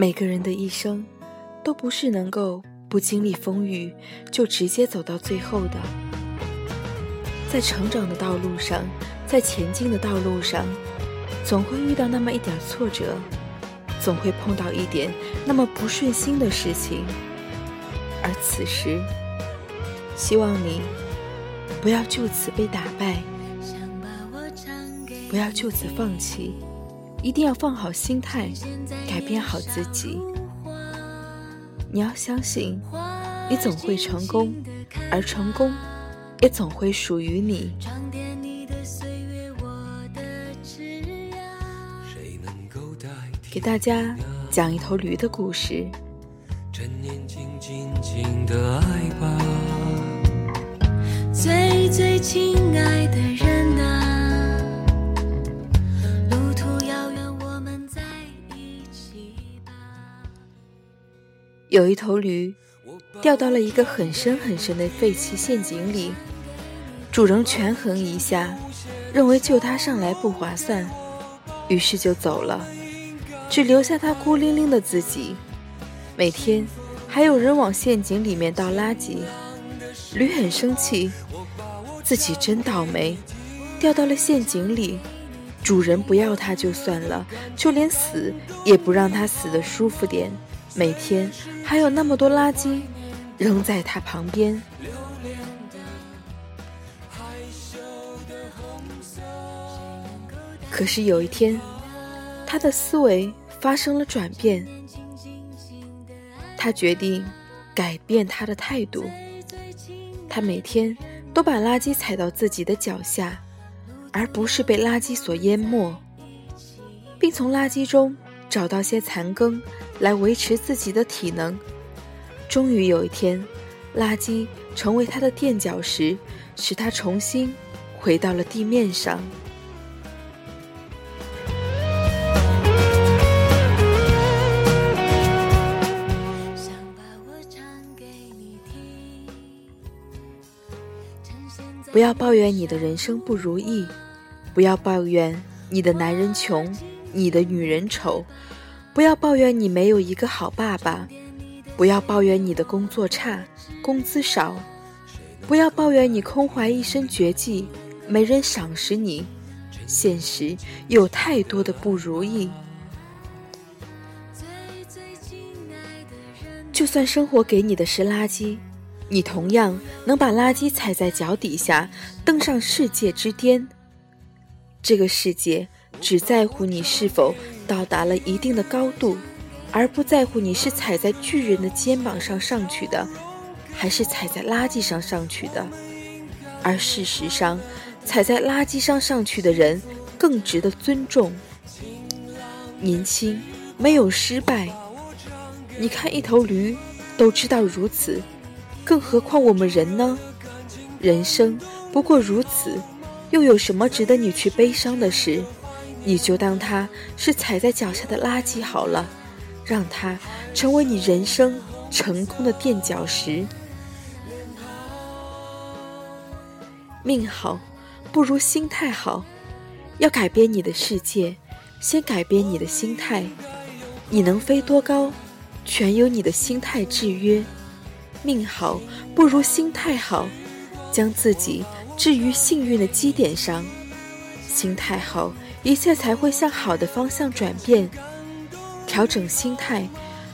每个人的一生，都不是能够不经历风雨就直接走到最后的。在成长的道路上，在前进的道路上，总会遇到那么一点挫折，总会碰到一点那么不顺心的事情。而此时，希望你不要就此被打败，不要就此放弃。一定要放好心态，改变好自己。你要相信，你总会成功，而成功也总会属于你。给大家讲一头驴的故事。最最亲爱的有一头驴掉到了一个很深很深的废弃陷阱里，主人权衡一下，认为救它上来不划算，于是就走了，只留下它孤零零的自己。每天还有人往陷阱里面倒垃圾，驴很生气，自己真倒霉，掉到了陷阱里，主人不要它就算了，就连死也不让它死的舒服点。每天还有那么多垃圾扔在他旁边。可是有一天，他的思维发生了转变，他决定改变他的态度。他每天都把垃圾踩到自己的脚下，而不是被垃圾所淹没，并从垃圾中找到些残羹。来维持自己的体能。终于有一天，垃圾成为他的垫脚石，使他重新回到了地面上。不要抱怨你的人生不如意，不要抱怨你的男人穷，你的女人丑。不要抱怨你没有一个好爸爸，不要抱怨你的工作差，工资少，不要抱怨你空怀一身绝技，没人赏识你。现实有太多的不如意，就算生活给你的是垃圾，你同样能把垃圾踩在脚底下，登上世界之巅。这个世界。只在乎你是否到达了一定的高度，而不在乎你是踩在巨人的肩膀上上去的，还是踩在垃圾上上去的。而事实上，踩在垃圾上上去的人更值得尊重。年轻没有失败，你看一头驴都知道如此，更何况我们人呢？人生不过如此，又有什么值得你去悲伤的事？你就当它是踩在脚下的垃圾好了，让它成为你人生成功的垫脚石。命好不如心态好，要改变你的世界，先改变你的心态。你能飞多高，全由你的心态制约。命好不如心态好，将自己置于幸运的基点上。心态好。一切才会向好的方向转变。调整心态，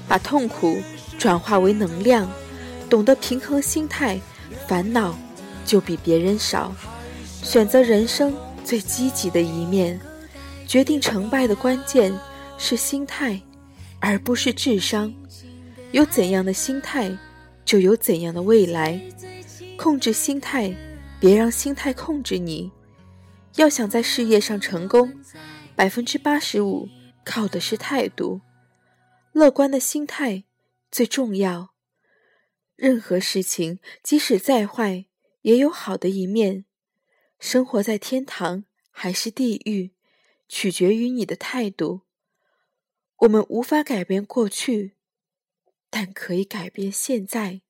把痛苦转化为能量，懂得平衡心态，烦恼就比别人少。选择人生最积极的一面。决定成败的关键是心态，而不是智商。有怎样的心态，就有怎样的未来。控制心态，别让心态控制你。要想在事业上成功，百分之八十五靠的是态度，乐观的心态最重要。任何事情即使再坏，也有好的一面。生活在天堂还是地狱，取决于你的态度。我们无法改变过去，但可以改变现在。